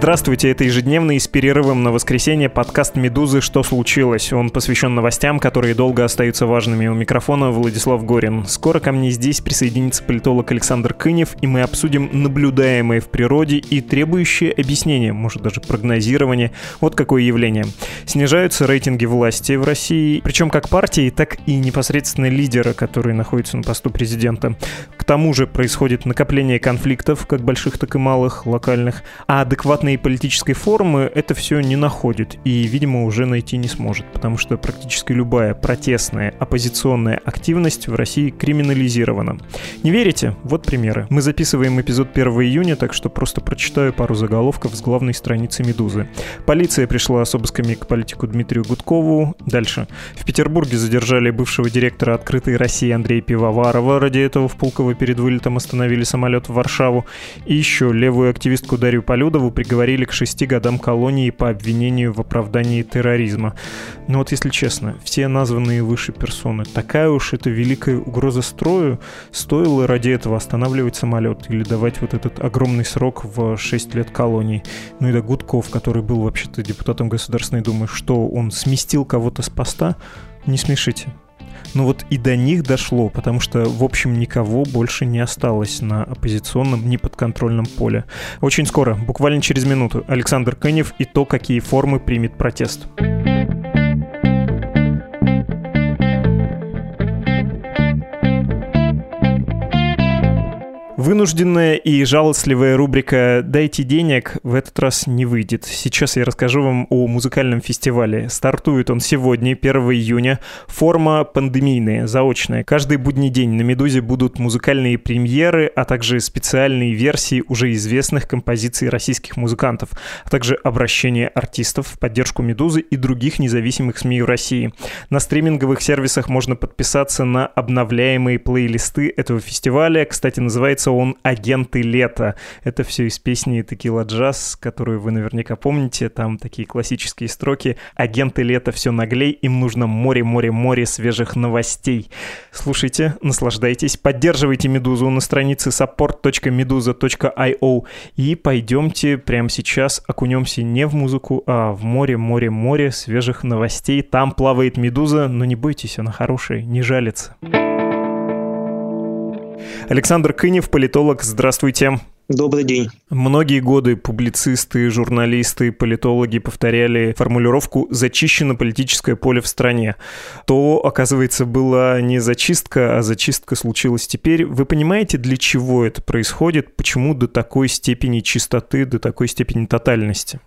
Здравствуйте, это ежедневный с перерывом на воскресенье подкаст «Медузы. Что случилось?». Он посвящен новостям, которые долго остаются важными. У микрофона Владислав Горин. Скоро ко мне здесь присоединится политолог Александр Кынев, и мы обсудим наблюдаемое в природе и требующее объяснения, может даже прогнозирование. Вот какое явление. Снижаются рейтинги власти в России, причем как партии, так и непосредственно лидера, который находится на посту президента. К тому же происходит накопление конфликтов, как больших, так и малых, локальных, а адекватные адекватной политической формы это все не находит и, видимо, уже найти не сможет, потому что практически любая протестная, оппозиционная активность в России криминализирована. Не верите? Вот примеры. Мы записываем эпизод 1 июня, так что просто прочитаю пару заголовков с главной страницы «Медузы». Полиция пришла с обысками к политику Дмитрию Гудкову. Дальше. В Петербурге задержали бывшего директора «Открытой России» Андрея Пивоварова. Ради этого в Пулково перед вылетом остановили самолет в Варшаву. И еще левую активистку Дарью Полюдову приговорили приговорили к шести годам колонии по обвинению в оправдании терроризма. Но вот если честно, все названные выше персоны, такая уж это великая угроза строю, стоило ради этого останавливать самолет или давать вот этот огромный срок в 6 лет колонии. Ну и до Гудков, который был вообще-то депутатом Государственной Думы, что он сместил кого-то с поста, не смешите. Ну вот и до них дошло, потому что, в общем, никого больше не осталось на оппозиционном неподконтрольном поле. Очень скоро, буквально через минуту, Александр Кынев и то, какие формы примет протест. Вынужденная и жалостливая рубрика «Дайте денег» в этот раз не выйдет. Сейчас я расскажу вам о музыкальном фестивале. Стартует он сегодня, 1 июня. Форма пандемийная, заочная. Каждый будний день на «Медузе» будут музыкальные премьеры, а также специальные версии уже известных композиций российских музыкантов, а также обращения артистов в поддержку «Медузы» и других независимых СМИ в России. На стриминговых сервисах можно подписаться на обновляемые плейлисты этого фестиваля. Кстати, называется называется он «Агенты лета». Это все из песни «Текила джаз», которую вы наверняка помните. Там такие классические строки «Агенты лета все наглей, им нужно море-море-море свежих новостей». Слушайте, наслаждайтесь, поддерживайте «Медузу» на странице support.meduza.io и пойдемте прямо сейчас окунемся не в музыку, а в море-море-море свежих новостей. Там плавает «Медуза», но не бойтесь, она хорошая, не жалится. Александр Кынев, политолог, здравствуйте. Добрый день. Многие годы публицисты, журналисты, политологи повторяли формулировку «зачищено политическое поле в стране». То, оказывается, была не зачистка, а зачистка случилась теперь. Вы понимаете, для чего это происходит? Почему до такой степени чистоты, до такой степени тотальности?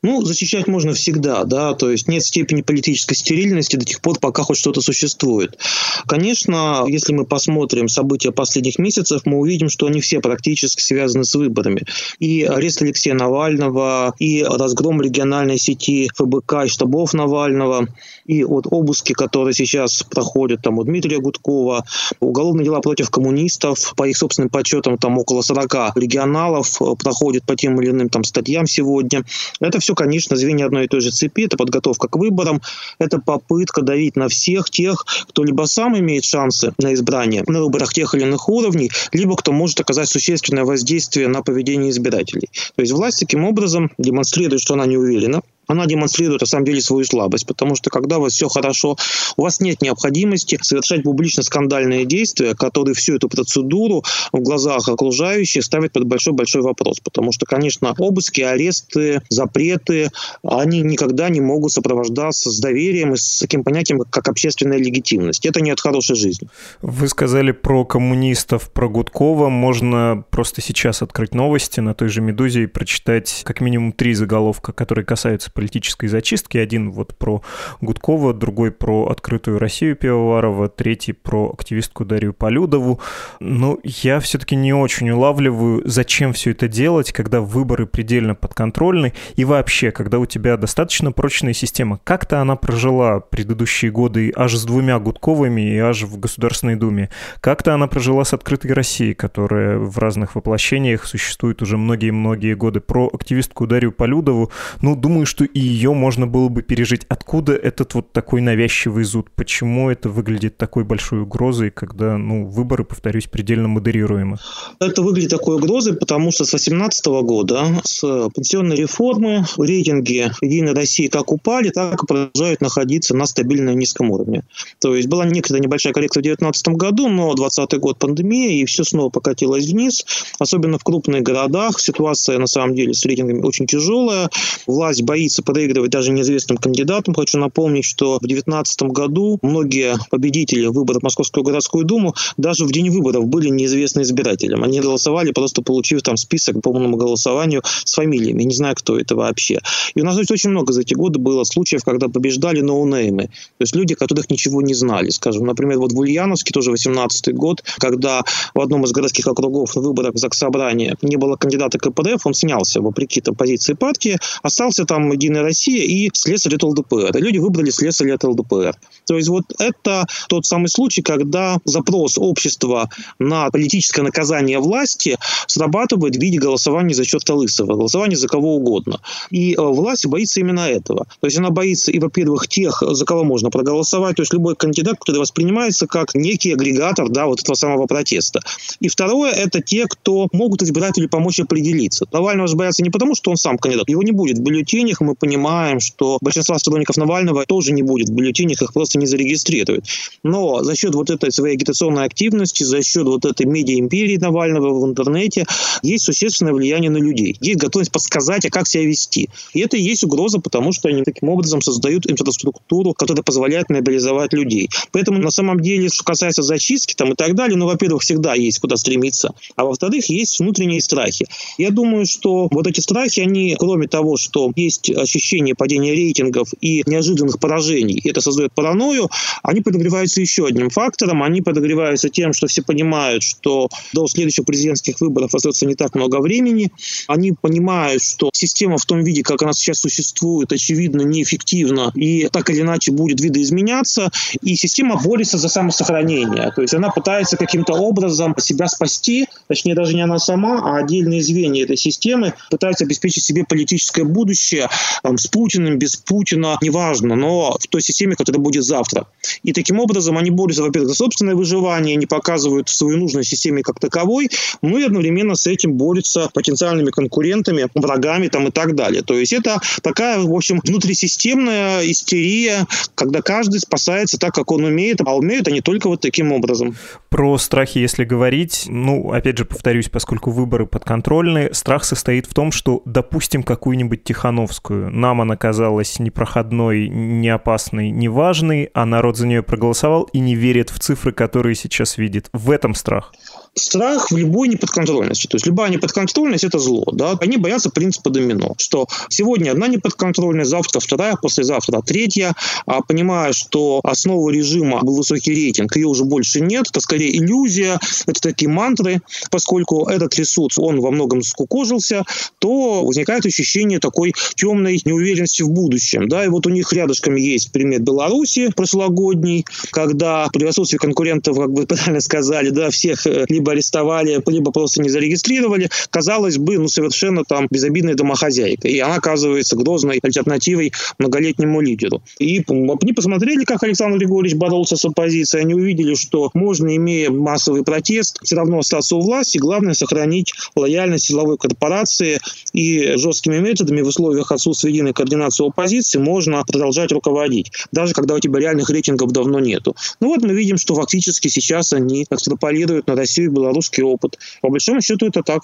Ну, защищать можно всегда, да, то есть нет степени политической стерильности до тех пор, пока хоть что-то существует. Конечно, если мы посмотрим события последних месяцев, мы увидим, что они все практически связаны с выборами. И арест Алексея Навального, и разгром региональной сети ФБК и штабов Навального, и вот обыски, которые сейчас проходят там у Дмитрия Гудкова, уголовные дела против коммунистов, по их собственным подсчетам там около 40 регионалов проходят по тем или иным там статьям сегодня. Это все все, конечно, звенья одной и той же цепи. Это подготовка к выборам, это попытка давить на всех тех, кто либо сам имеет шансы на избрание на выборах тех или иных уровней, либо кто может оказать существенное воздействие на поведение избирателей. То есть власть таким образом демонстрирует, что она не уверена, она демонстрирует на самом деле свою слабость, потому что когда у вас все хорошо, у вас нет необходимости совершать публично скандальные действия, которые всю эту процедуру в глазах окружающих ставят под большой-большой вопрос. Потому что, конечно, обыски, аресты, запреты, они никогда не могут сопровождаться с доверием и с таким понятием, как общественная легитимность. Это не от хорошей жизни. Вы сказали про коммунистов, про Гудкова. Можно просто сейчас открыть новости на той же «Медузе» и прочитать как минимум три заголовка, которые касаются политической зачистки. Один вот про Гудкова, другой про открытую Россию Пивоварова, третий про активистку Дарью Полюдову. Но я все-таки не очень улавливаю, зачем все это делать, когда выборы предельно подконтрольны, и вообще, когда у тебя достаточно прочная система. Как-то она прожила предыдущие годы аж с двумя Гудковыми и аж в Государственной Думе. Как-то она прожила с открытой Россией, которая в разных воплощениях существует уже многие-многие годы. Про активистку Дарью Полюдову, ну, думаю, что и ее можно было бы пережить. Откуда этот вот такой навязчивый зуд? Почему это выглядит такой большой угрозой, когда, ну, выборы, повторюсь, предельно модерируемы? Это выглядит такой угрозой, потому что с 2018 года, с пенсионной реформы, рейтинги Единой России как упали, так и продолжают находиться на стабильно низком уровне. То есть была некоторая небольшая коррекция в 2019 году, но 2020 год пандемия, и все снова покатилось вниз. Особенно в крупных городах ситуация, на самом деле, с рейтингами очень тяжелая. Власть боится проигрывать даже неизвестным кандидатам. Хочу напомнить, что в 2019 году многие победители выборов в Московскую городскую думу даже в день выборов были неизвестны избирателям. Они голосовали, просто получив там список по полному голосованию с фамилиями. Не знаю, кто это вообще. И у нас очень много за эти годы было случаев, когда побеждали ноунеймы. То есть люди, которых ничего не знали. Скажем, например, вот в Ульяновске, тоже 18 год, когда в одном из городских округов на выборах в Заксобрание не было кандидата КПРФ, он снялся вопреки там, позиции партии, остался там Единая Россия и слесарь от ЛДПР. И люди выбрали слесаря от ЛДПР. То есть вот это тот самый случай, когда запрос общества на политическое наказание власти срабатывает в виде голосования за счет Лысого, голосования за кого угодно. И э, власть боится именно этого. То есть она боится и, во-первых, тех, за кого можно проголосовать, то есть любой кандидат, который воспринимается как некий агрегатор да, вот этого самого протеста. И второе, это те, кто могут избирателю помочь определиться. Навального же боятся не потому, что он сам кандидат. Его не будет в бюллетенях, мы понимаем, что большинство сторонников Навального тоже не будет в бюллетенях, их просто не зарегистрируют. Но за счет вот этой своей агитационной активности, за счет вот этой медиа-империи Навального в интернете есть существенное влияние на людей. Есть готовность подсказать, а как себя вести. И это и есть угроза, потому что они таким образом создают инфраструктуру, которая позволяет мобилизовать людей. Поэтому на самом деле, что касается зачистки там и так далее, ну, во-первых, всегда есть куда стремиться, а во-вторых, есть внутренние страхи. Я думаю, что вот эти страхи, они, кроме того, что есть ощущение падения рейтингов и неожиданных поражений, это создает паранойю, они подогреваются еще одним фактором. Они подогреваются тем, что все понимают, что до следующих президентских выборов остается не так много времени. Они понимают, что система в том виде, как она сейчас существует, очевидно, неэффективна и так или иначе будет видоизменяться. И система борется за самосохранение. То есть она пытается каким-то образом себя спасти, точнее даже не она сама, а отдельные звенья этой системы пытаются обеспечить себе политическое будущее с Путиным, без Путина, неважно, но в той системе, которая будет завтра. И таким образом они борются, во-первых, за собственное выживание, не показывают свою нужность системе как таковой, ну и одновременно с этим борются потенциальными конкурентами, врагами там и так далее. То есть это такая, в общем, внутрисистемная истерия, когда каждый спасается так, как он умеет, а умеют они только вот таким образом. Про страхи, если говорить, ну, опять же, повторюсь, поскольку выборы подконтрольны, страх состоит в том, что, допустим, какую-нибудь Тихановскую, нам она казалась непроходной, не опасной, неважной, а народ за нее проголосовал и не верит в цифры, которые сейчас видит. В этом страх страх в любой неподконтрольности. То есть любая неподконтрольность – это зло. Да? Они боятся принципа домино, что сегодня одна неподконтрольность, завтра вторая, послезавтра третья, а понимая, что основа режима был высокий рейтинг, ее уже больше нет, это скорее иллюзия, это такие мантры, поскольку этот ресурс, он во многом скукожился, то возникает ощущение такой темной неуверенности в будущем. Да? И вот у них рядышком есть пример Беларуси прошлогодний, когда при отсутствии конкурентов, как вы правильно сказали, да, всех э, либо либо арестовали, либо просто не зарегистрировали, казалось бы, ну, совершенно там безобидной домохозяйкой. И она оказывается грозной альтернативой многолетнему лидеру. И они посмотрели, как Александр Григорьевич боролся с оппозицией, они увидели, что можно, имея массовый протест, все равно остаться у власти, главное сохранить лояльность силовой корпорации и жесткими методами в условиях отсутствия единой координации оппозиции можно продолжать руководить, даже когда у тебя реальных рейтингов давно нету. Ну вот мы видим, что фактически сейчас они экстраполируют на Россию и белорусский опыт. По большому счету это так.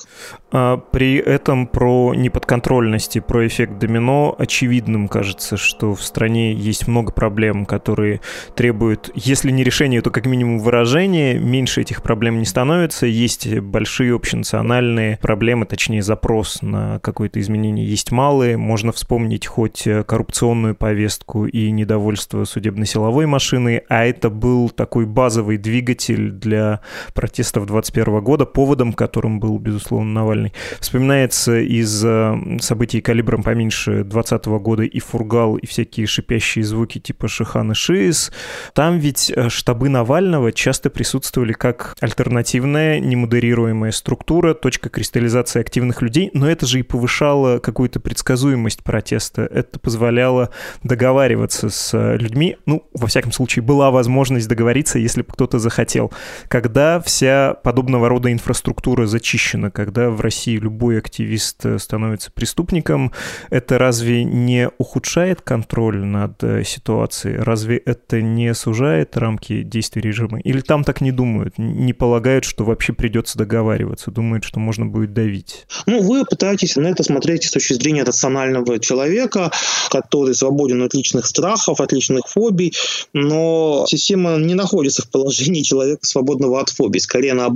А при этом про неподконтрольность и про эффект домино очевидным кажется, что в стране есть много проблем, которые требуют, если не решения, то как минимум выражения. Меньше этих проблем не становится. Есть большие общенациональные проблемы, точнее запрос на какое-то изменение есть малые. Можно вспомнить хоть коррупционную повестку и недовольство судебно-силовой машины, а это был такой базовый двигатель для протестов 21 года, поводом которым был, безусловно, Навальный. Вспоминается из э, событий калибром поменьше 20 года и фургал, и всякие шипящие звуки типа Шихан и Шиис. Там ведь э, штабы Навального часто присутствовали как альтернативная, немодерируемая структура, точка кристаллизации активных людей, но это же и повышало какую-то предсказуемость протеста. Это позволяло договариваться с людьми. Ну, во всяком случае, была возможность договориться, если бы кто-то захотел. Когда вся подобного рода инфраструктура зачищена, когда в России любой активист э, становится преступником, это разве не ухудшает контроль над э, ситуацией? Разве это не сужает рамки действий режима? Или там так не думают, не полагают, что вообще придется договариваться, думают, что можно будет давить? Ну, вы пытаетесь на это смотреть с точки зрения рационального человека, который свободен от личных страхов, от личных фобий, но система не находится в положении человека свободного от фобий, скорее наоборот.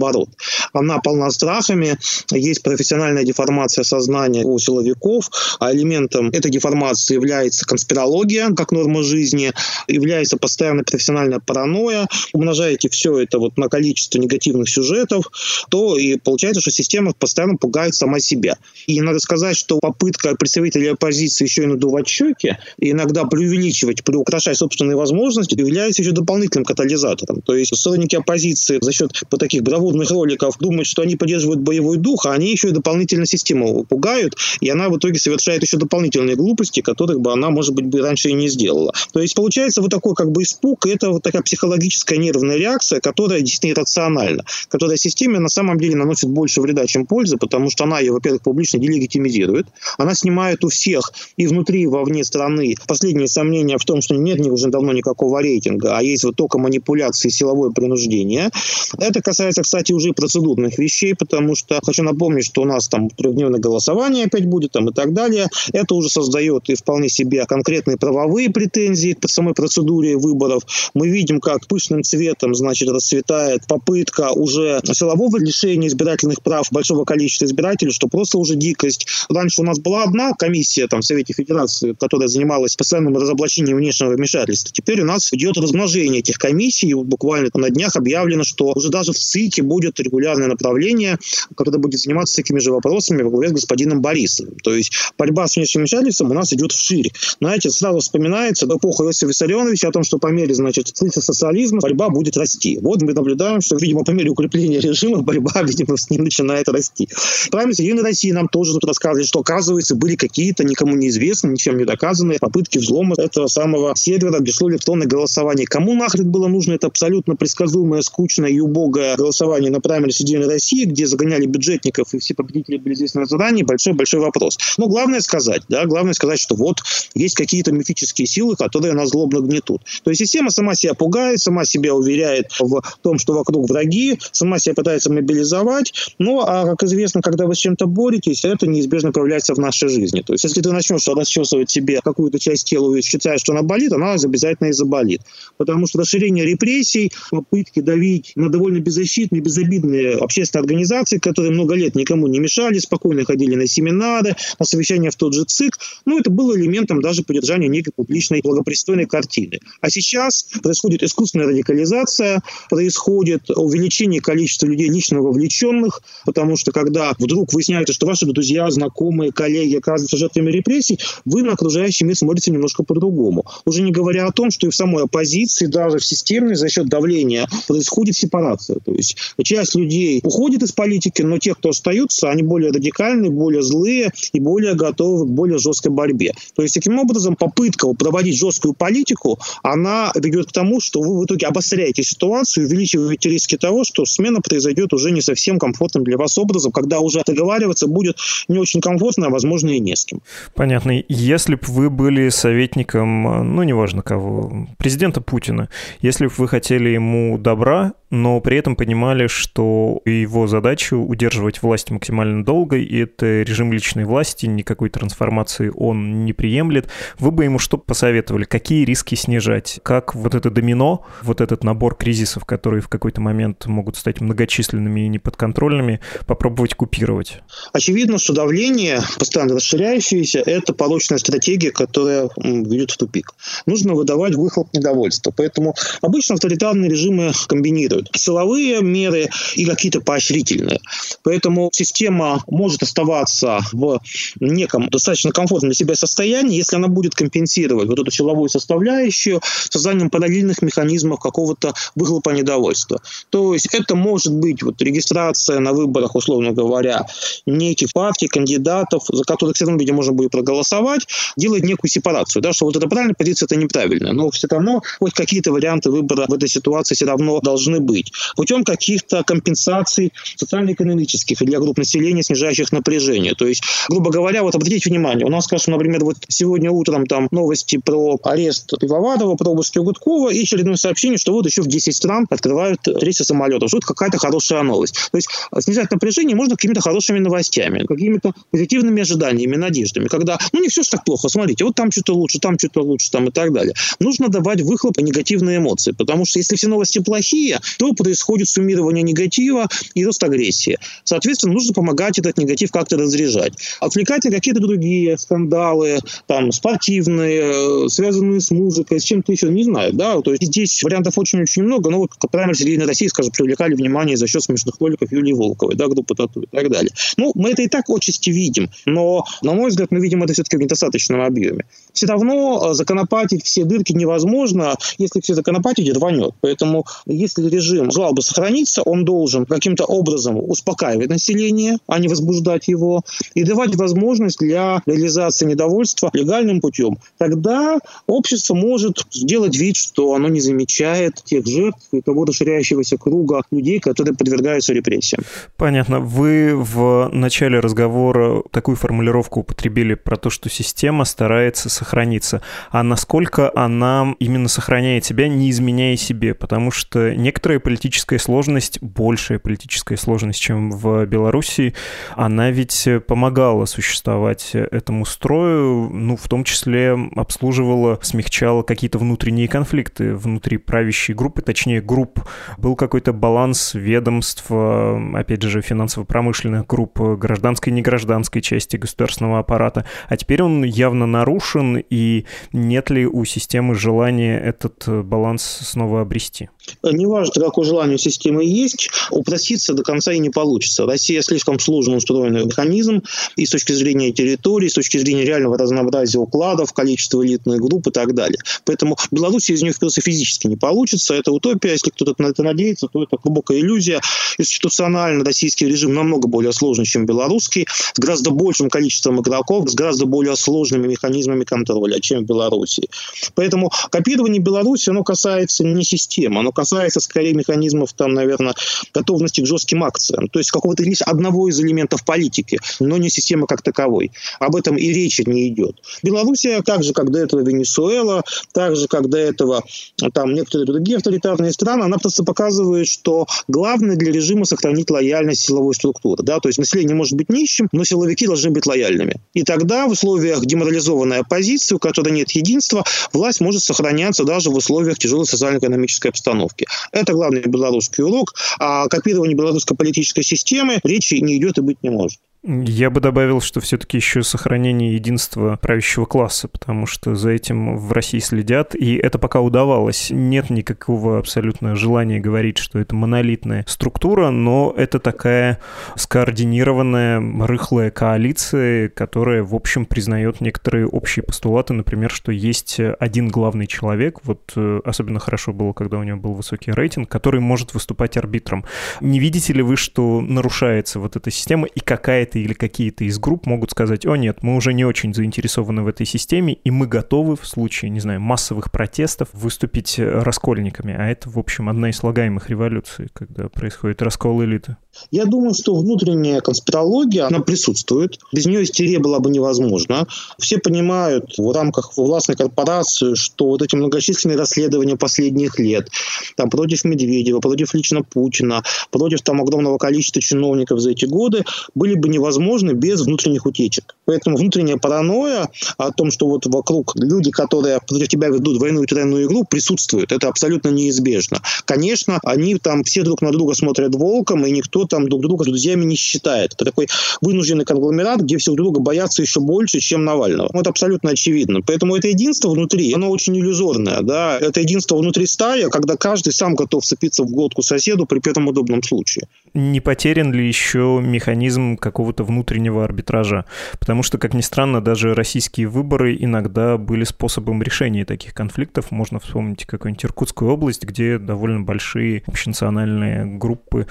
Она полна страхами, есть профессиональная деформация сознания у силовиков, а элементом этой деформации является конспирология, как норма жизни, является постоянная профессиональная паранойя. Умножаете все это вот на количество негативных сюжетов, то и получается, что система постоянно пугает сама себя. И надо сказать, что попытка представителей оппозиции еще и надувать щеки, и иногда преувеличивать, приукрашать собственные возможности, является еще дополнительным катализатором. То есть сторонники оппозиции за счет вот таких бравурных роликов думают, что они поддерживают боевой дух, а они еще и дополнительно систему пугают, и она в итоге совершает еще дополнительные глупости, которых бы она, может быть, бы раньше и не сделала. То есть получается вот такой как бы испуг, это вот такая психологическая нервная реакция, которая действительно иррациональна, которая системе на самом деле наносит больше вреда, чем пользы, потому что она ее, во-первых, публично делегитимизирует, она снимает у всех и внутри, и вовне страны последние сомнения в том, что нет уже давно никакого рейтинга, а есть вот только манипуляции, силовое принуждение. Это касается, кстати, уже процедурных вещей, потому что хочу напомнить, что у нас там трехдневное голосование опять будет там и так далее. Это уже создает и вполне себе конкретные правовые претензии к самой процедуре выборов. Мы видим, как пышным цветом, значит, расцветает попытка уже силового лишения избирательных прав большого количества избирателей, что просто уже дикость. Раньше у нас была одна комиссия там в Совете Федерации, которая занималась постоянным разоблачением внешнего вмешательства. Теперь у нас идет размножение этих комиссий. Буквально на днях объявлено, что уже даже в ЦИКе будет регулярное направление, которое будет заниматься такими же вопросами во главе с господином Борисовым. То есть борьба с внешним вмешательством у нас идет вширь. Знаете, сразу вспоминается эпоха Иосифа Виссарионовича о том, что по мере, значит, социализма борьба будет расти. Вот мы наблюдаем, что, видимо, по мере укрепления режима борьба, видимо, с ним начинает расти. Правильно, Единой России нам тоже тут рассказывали, что, оказывается, были какие-то никому неизвестные, ничем не доказанные попытки взлома этого самого сервера, где шло электронное голосование. Кому нахрен было нужно это абсолютно предсказуемое, скучное и убогое голосование на праймере Единой России, где загоняли бюджетников и все победители были известны заранее, большой-большой вопрос. Но главное сказать, да, главное сказать, что вот есть какие-то мифические силы, которые нас злобно гнетут. То есть система сама себя пугает, сама себя уверяет в том, что вокруг враги, сама себя пытается мобилизовать. Ну, а, как известно, когда вы с чем-то боретесь, это неизбежно появляется в нашей жизни. То есть, если ты начнешь расчесывать себе какую-то часть тела и считаешь, что она болит, она обязательно и заболит. Потому что расширение репрессий, попытки давить на довольно беззащитные, безобидные общественные организации, которые много лет никому не мешали, спокойно ходили на семинары, на совещания в тот же ЦИК, ну, это было элементом даже поддержания некой публичной благопристойной картины. А сейчас происходит искусственная радикализация, происходит увеличение количества людей лично вовлеченных, потому что когда вдруг выясняется, что ваши друзья, знакомые, коллеги оказываются жертвами репрессий, вы на окружающий мир смотрите немножко по-другому. Уже не говоря о том, что и в самой оппозиции, даже в системной, за счет давления происходит сепарация. То есть часть людей уходит из политики, но те, кто остаются, они более радикальные, более злые и более готовы к более жесткой борьбе. То есть, таким образом, попытка проводить жесткую политику, она ведет к тому, что вы в итоге обостряете ситуацию, увеличиваете риски того, что смена произойдет уже не совсем комфортным для вас образом, когда уже договариваться будет не очень комфортно, а возможно и не с кем. Понятно. Если бы вы были советником, ну, неважно кого, президента Путина, если бы вы хотели ему добра, но при этом понимали, что его задача удерживать власть максимально долго, и это режим личной власти, никакой трансформации он не приемлет. Вы бы ему что посоветовали? Какие риски снижать? Как вот это домино, вот этот набор кризисов, которые в какой-то момент могут стать многочисленными и неподконтрольными, попробовать купировать? Очевидно, что давление, постоянно расширяющееся, это порочная стратегия, которая ведет в тупик. Нужно выдавать выхлоп недовольства. Поэтому обычно авторитарные режимы комбинируют силовые меры и какие-то поощрительные. Поэтому система может оставаться в неком достаточно комфортном для себя состоянии, если она будет компенсировать вот эту силовую составляющую созданием параллельных механизмов какого-то выхлопа недовольства. То есть это может быть вот регистрация на выборах, условно говоря, неких партий, кандидатов, за которых все равно, видимо, можно будет проголосовать, делает некую сепарацию, да, что вот это правильная позиция, это неправильно. Но все равно хоть какие-то варианты выбора в этой ситуации все равно должны быть. Путем каких-то компенсаций социально-экономических для групп населения, снижающих напряжение. То есть, грубо говоря, вот обратите внимание, у нас, скажем, например, вот сегодня утром там новости про арест Пивоварова, про обыски Гудкова и очередное сообщение, что вот еще в 10 стран открывают рейсы самолетов. Что это какая-то хорошая новость. То есть снижать напряжение можно какими-то хорошими новостями, какими-то позитивными ожиданиями, надеждами, когда, ну, не все же так плохо, смотрите, вот там что-то лучше, там что-то лучше, там и так далее. Нужно давать выхлоп негативные эмоции, потому что если все новости плохие, то происходит суммирование негатива и рост агрессии. Соответственно, нужно помогать этот негатив как-то разряжать. Отвлекать на какие-то другие скандалы, там, спортивные, э, связанные с музыкой, с чем-то еще, не знаю, да, то есть здесь вариантов очень-очень много, но вот, например, Сергей России, скажем, привлекали внимание за счет смешных роликов Юлии Волковой, да, группы Тату и так далее. Ну, мы это и так отчасти видим, но, на мой взгляд, мы видим это все-таки в недостаточном объеме. Все равно э, законопатить все дырки невозможно, если все законопатить, рванет. Поэтому, если режим жалобы сохранится, он должен каким-то образом успокаивать население, а не возбуждать его, и давать возможность для реализации недовольства легальным путем. Тогда общество может сделать вид, что оно не замечает тех жертв и того расширяющегося круга людей, которые подвергаются репрессиям. Понятно. Вы в начале разговора такую формулировку употребили про то, что система старается сохраниться. А насколько она именно сохраняет себя, не изменяя себе? Потому что некоторая политическая сложность, большая политическая сложность, чем в Белоруссии, она ведь помогала существовать этому строю, ну, в том числе обслуживала, смягчала какие-то внутренние конфликты внутри правящей группы, точнее, групп. Был какой-то баланс ведомств, опять же, финансово-промышленных групп, гражданской и негражданской части государственного аппарата. А теперь он явно нарушен, и нет ли у системы желания этот баланс снова обрести? Неважно, какое желание у системы есть, упроститься до конца и не получится. Россия слишком сложно устроенный механизм и с точки зрения территории, и с точки зрения реального разнообразия укладов, количества элитных групп и так далее. Поэтому Беларусь из нее впился физически не получится. Это утопия. Если кто-то на это надеется, то это глубокая иллюзия. Институционально российский режим намного более сложный, чем белорусский, с гораздо большим количеством игроков, с гораздо более сложными механизмами контроля, чем в Беларуси. Поэтому копирование Беларуси, оно касается не системы, оно касается скорее механизмов, там, наверное, готовности к жестким акциям. То есть какого-то лишь одного из элементов политики, но не системы как таковой. Об этом и речи не идет. Белоруссия, так же, как до этого Венесуэла, так же, как до этого там некоторые другие авторитарные страны, она просто показывает, что главное для режима сохранить лояльность силовой структуры. Да? То есть население может быть нищим, но силовики должны быть лояльными. И тогда в условиях деморализованной оппозиции, у которой нет единства, власть может сохраняться даже в условиях тяжелой социально-экономической обстановки. Это главный белорусский урок. А о копировании белорусской политической системы речи не идет и быть не может. Я бы добавил, что все-таки еще сохранение единства правящего класса, потому что за этим в России следят, и это пока удавалось. Нет никакого абсолютно желания говорить, что это монолитная структура, но это такая скоординированная, рыхлая коалиция, которая, в общем, признает некоторые общие постулаты, например, что есть один главный человек, вот э, особенно хорошо было, когда у него был высокий рейтинг, который может выступать арбитром. Не видите ли вы, что нарушается вот эта система, и какая какая-то или какие-то из групп могут сказать, о нет, мы уже не очень заинтересованы в этой системе, и мы готовы в случае, не знаю, массовых протестов выступить раскольниками. А это, в общем, одна из слагаемых революций, когда происходит раскол элиты. Я думаю, что внутренняя конспирология, она присутствует. Без нее истерия была бы невозможна. Все понимают в рамках властной корпорации, что вот эти многочисленные расследования последних лет, там, против Медведева, против лично Путина, против там огромного количества чиновников за эти годы, были бы невозможны без внутренних утечек. Поэтому внутренняя паранойя о том, что вот вокруг люди, которые против тебя ведут двойную тройную игру, присутствует. Это абсолютно неизбежно. Конечно, они там все друг на друга смотрят волком, и никто там друг друга друзьями не считает. Это такой вынужденный конгломерат, где все друг друга боятся еще больше, чем Навального. Вот абсолютно очевидно. Поэтому это единство внутри, оно очень иллюзорное. Да? Это единство внутри стаи, когда каждый сам готов вцепиться в глотку соседу при первом удобном случае. Не потерян ли еще механизм какого-то внутреннего арбитража? Потому что, как ни странно, даже российские выборы иногда были способом решения таких конфликтов. Можно вспомнить какую-нибудь Иркутскую область, где довольно большие общенациональные группы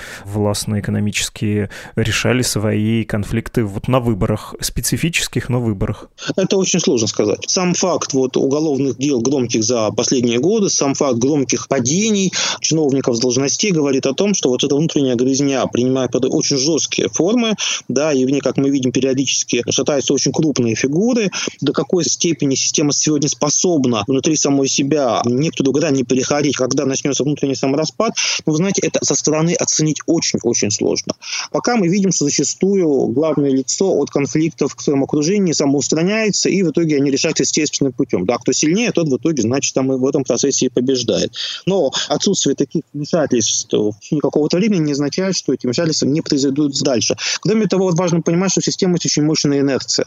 властно-экономические решали свои конфликты вот на выборах, специфических, но выборах. Это очень сложно сказать. Сам факт вот уголовных дел громких за последние годы, сам факт громких падений чиновников с должностей говорит о том, что вот эта внутренняя грызня принимает очень жесткие формы, да, и в ней, как мы видим, периодически шатаются очень крупные фигуры. До какой степени система сегодня способна внутри самой себя некуда грань не переходить, когда начнется внутренний самораспад, ну, знаете, это со стороны оценить очень-очень сложно. Пока мы видим, что зачастую главное лицо от конфликтов в своем окружении самоустраняется, и в итоге они решают естественным путем. Да, кто сильнее, тот в итоге, значит, там и в этом процессе и побеждает. Но отсутствие таких вмешательств в течение какого-то времени не означает, что эти вмешательства не произойдут дальше. Кроме того, вот важно понимать, что в системе есть очень мощная инерция.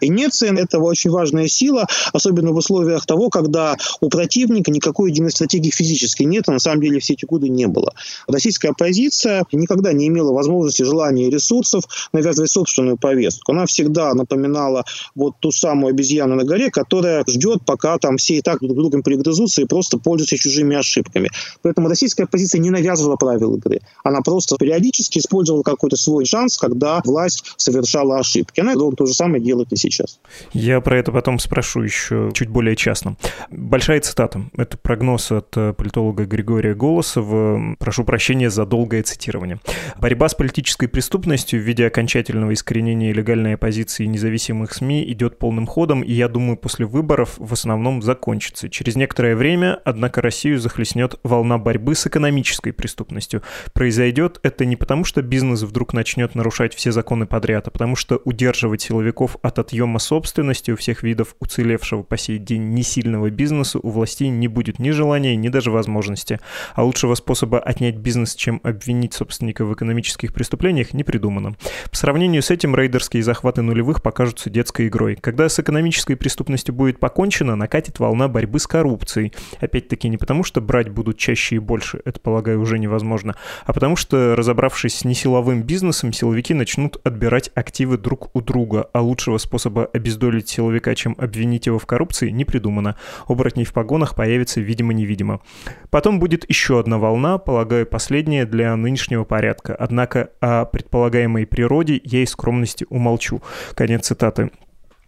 Инерция – это очень важная сила, особенно в условиях того, когда у противника никакой единой стратегии физически нет, а на самом деле все эти годы не было. Российская оппозиция никогда не имела возможности, желания и ресурсов навязывать собственную повестку. Она всегда напоминала вот ту самую обезьяну на горе, которая ждет, пока там все и так друг другом перегрызутся и просто пользуются чужими ошибками. Поэтому российская оппозиция не навязывала правил игры. Она просто периодически использовала какой-то свой шанс, когда власть совершала ошибки. Она то же самое делает и сейчас. Я про это потом спрошу еще чуть более частно. Большая цитата. Это прогноз от политолога Григория Голосова. Прошу прощения за долгое цитирование. Борьба с политической преступностью в виде окончательного искоренения легальной оппозиции независимых СМИ идет полным ходом, и я думаю, после выборов в основном закончится. Через некоторое время, однако, Россию захлестнет волна борьбы с экономической преступностью. Произойдет это не потому, что бизнес вдруг начнет нарушать все законы подряд, а потому что удерживать силовиков от отъема собственности у всех видов уцелевшего по сей день несильного бизнеса у властей не будет ни желания, ни даже возможности. А лучшего способа отнять бизнес, чем обвинить собственника в экономических преступлениях, не придумано. По сравнению с этим рейдерские захваты нулевых покажутся детской игрой. Когда с экономической преступностью будет покончено, накатит волна борьбы с коррупцией. Опять-таки не потому, что брать будут чаще и больше, это, полагаю, уже невозможно, а потому что, разобравшись с несиловым бизнесом, силовики начнут отбирать активы друг у друга, а лучшего способа обездолить силовика, чем обвинить его в коррупции, не придумано. Оборотней в погонах появится видимо-невидимо. Потом будет еще одна волна, полагаю, последняя для нынешнего порядка. Однако о предполагаемой природе я из скромности умолчу. Конец цитаты.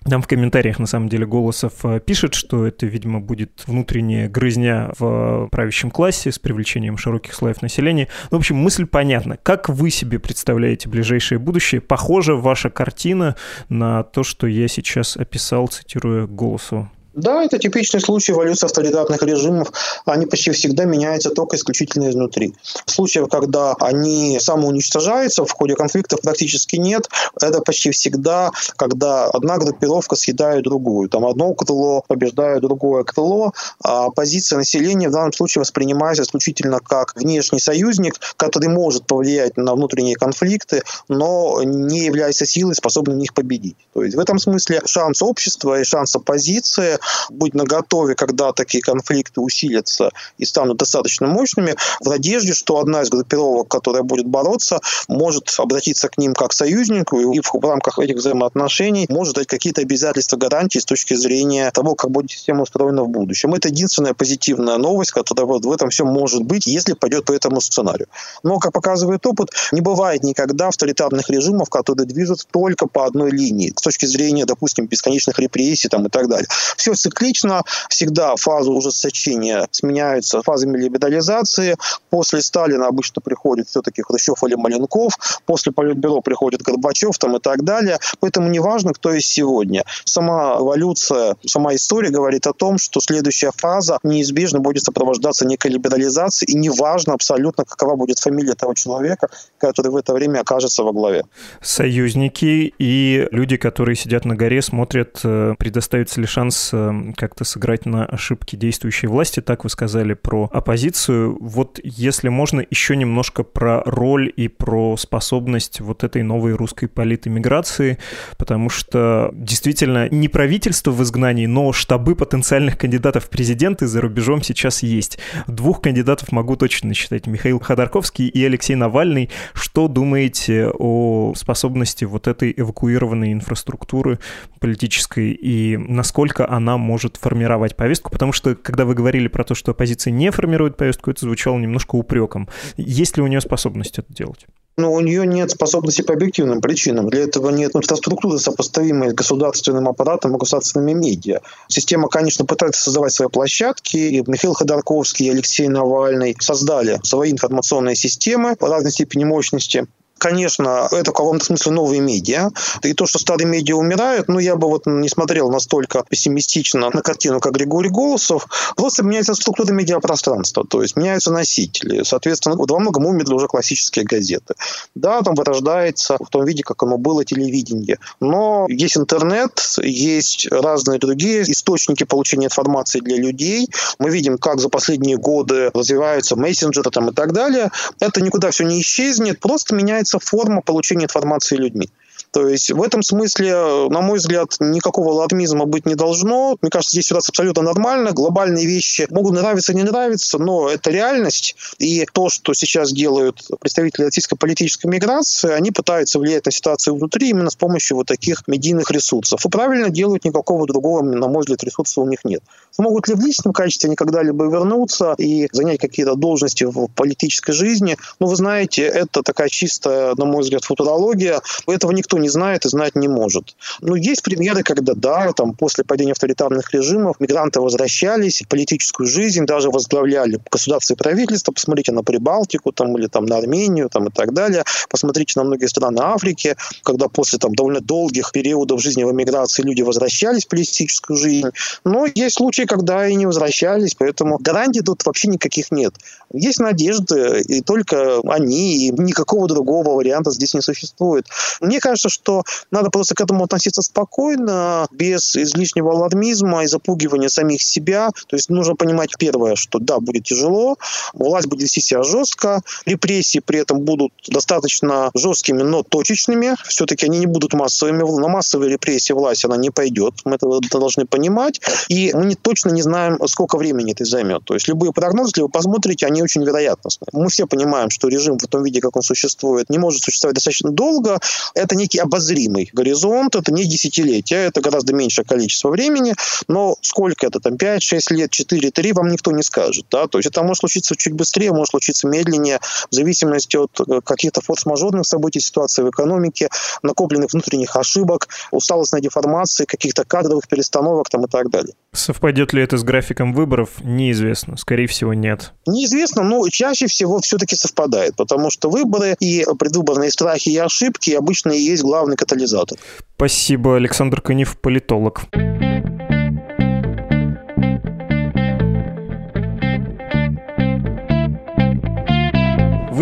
Там в комментариях, на самом деле, Голосов э, пишет, что это, видимо, будет внутренняя грызня в правящем классе с привлечением широких слоев населения. Ну, в общем, мысль понятна. Как вы себе представляете ближайшее будущее? Похожа ваша картина на то, что я сейчас описал, цитируя Голосу? Да, это типичный случай эволюции авторитарных режимов. Они почти всегда меняются только исключительно изнутри. Случаев, когда они самоуничтожаются, в ходе конфликтов практически нет. Это почти всегда, когда одна группировка съедает другую. Там одно крыло побеждает другое крыло, а позиция населения в данном случае воспринимается исключительно как внешний союзник, который может повлиять на внутренние конфликты, но не является силой, способной в них победить. То есть в этом смысле шанс общества и шанс оппозиции быть наготове, когда такие конфликты усилятся и станут достаточно мощными, в надежде, что одна из группировок, которая будет бороться, может обратиться к ним как союзнику и в рамках этих взаимоотношений может дать какие-то обязательства, гарантии с точки зрения того, как будет система устроена в будущем. Это единственная позитивная новость, которая вот в этом все может быть, если пойдет по этому сценарию. Но, как показывает опыт, не бывает никогда авторитарных режимов, которые движутся только по одной линии, с точки зрения, допустим, бесконечных репрессий там, и так далее. Все все циклично, всегда фазы ужесточения сменяются фазами либерализации. После Сталина обычно приходит все-таки Хрущев или Маленков, после Политбюро приходит Горбачев там, и так далее. Поэтому неважно, кто есть сегодня. Сама эволюция, сама история говорит о том, что следующая фаза неизбежно будет сопровождаться некой либерализацией, и неважно абсолютно, какова будет фамилия того человека, который в это время окажется во главе. Союзники и люди, которые сидят на горе, смотрят, э, предоставится ли шанс э, как-то сыграть на ошибки действующей власти, так вы сказали про оппозицию. Вот если можно еще немножко про роль и про способность вот этой новой русской политэмиграции, потому что действительно не правительство в изгнании, но штабы потенциальных кандидатов в президенты за рубежом сейчас есть. Двух кандидатов могу точно насчитать. Михаил Ходорковский и Алексей Навальный. Что думаете о способности вот этой эвакуированной инфраструктуры политической и насколько она может формировать повестку? Потому что, когда вы говорили про то, что оппозиция не формирует повестку, это звучало немножко упреком. Есть ли у нее способность это делать? Но у нее нет способности по объективным причинам. Для этого нет инфраструктуры, сопоставимой с государственным аппаратом и государственными медиа. Система, конечно, пытается создавать свои площадки. И Михаил Ходорковский и Алексей Навальный создали свои информационные системы по разной степени мощности конечно, это в каком-то смысле новые медиа. И то, что старые медиа умирают, ну, я бы вот не смотрел настолько пессимистично на картину, как Григорий Голосов. Просто меняется структура медиапространства, то есть меняются носители. Соответственно, во многом умерли уже классические газеты. Да, там вырождается в том виде, как оно было телевидение. Но есть интернет, есть разные другие источники получения информации для людей. Мы видим, как за последние годы развиваются мессенджеры там, и так далее. Это никуда все не исчезнет, просто меняется форма получения информации людьми. То есть в этом смысле, на мой взгляд, никакого алармизма быть не должно. Мне кажется, здесь ситуация абсолютно нормально. Глобальные вещи могут нравиться, не нравиться, но это реальность. И то, что сейчас делают представители российской политической миграции, они пытаются влиять на ситуацию внутри именно с помощью вот таких медийных ресурсов. И правильно делают, никакого другого, на мой взгляд, ресурса у них нет. Смогут ли в личном качестве они когда-либо вернуться и занять какие-то должности в политической жизни? Ну, вы знаете, это такая чистая, на мой взгляд, футурология. Этого никто не знает и знать не может. Но есть примеры, когда, да, там, после падения авторитарных режимов мигранты возвращались политическую жизнь, даже возглавляли государство и правительство. Посмотрите на Прибалтику там, или там, на Армению там, и так далее. Посмотрите на многие страны Африки, когда после там, довольно долгих периодов жизни в эмиграции люди возвращались в политическую жизнь. Но есть случаи, когда и не возвращались, поэтому гарантий тут вообще никаких нет. Есть надежды, и только они, и никакого другого варианта здесь не существует. Мне кажется, что надо просто к этому относиться спокойно, без излишнего алармизма и запугивания самих себя. То есть нужно понимать первое, что да, будет тяжело, власть будет вести себя жестко, репрессии при этом будут достаточно жесткими, но точечными. Все-таки они не будут массовыми. На массовые репрессии власть она не пойдет. Мы это должны понимать. И мы не, точно не знаем, сколько времени это займет. То есть любые прогнозы, если вы посмотрите, они очень вероятностны. Мы все понимаем, что режим в том виде, как он существует, не может существовать достаточно долго. Это некий обозримый горизонт, это не десятилетия, это гораздо меньшее количество времени, но сколько это, там, 5-6 лет, 4-3, вам никто не скажет, да, то есть это может случиться чуть быстрее, может случиться медленнее, в зависимости от э, каких-то форс-мажорных событий, ситуации в экономике, накопленных внутренних ошибок, усталостной деформации, каких-то кадровых перестановок там и так далее. Совпадет ли это с графиком выборов, неизвестно. Скорее всего, нет. Неизвестно, но чаще всего все-таки совпадает, потому что выборы и предвыборные страхи и ошибки обычно и есть главный катализатор. Спасибо, Александр Конев, политолог.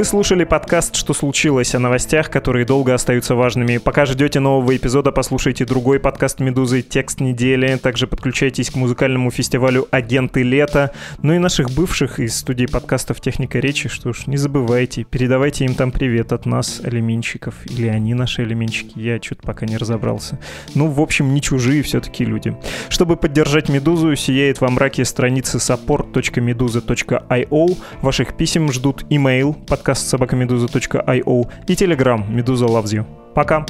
Вы слушали подкаст «Что случилось?» о новостях, которые долго остаются важными. Пока ждете нового эпизода, послушайте другой подкаст «Медузы. Текст недели». Также подключайтесь к музыкальному фестивалю «Агенты лета». Ну и наших бывших из студии подкастов «Техника речи». Что ж, не забывайте, передавайте им там привет от нас, алименщиков. Или они наши алименщики, я что-то пока не разобрался. Ну, в общем, не чужие все-таки люди. Чтобы поддержать «Медузу», сияет во мраке страницы support.meduza.io. Ваших писем ждут имейл, подкаст собакамедуза.io и телеграм «Медуза loves you». Пока.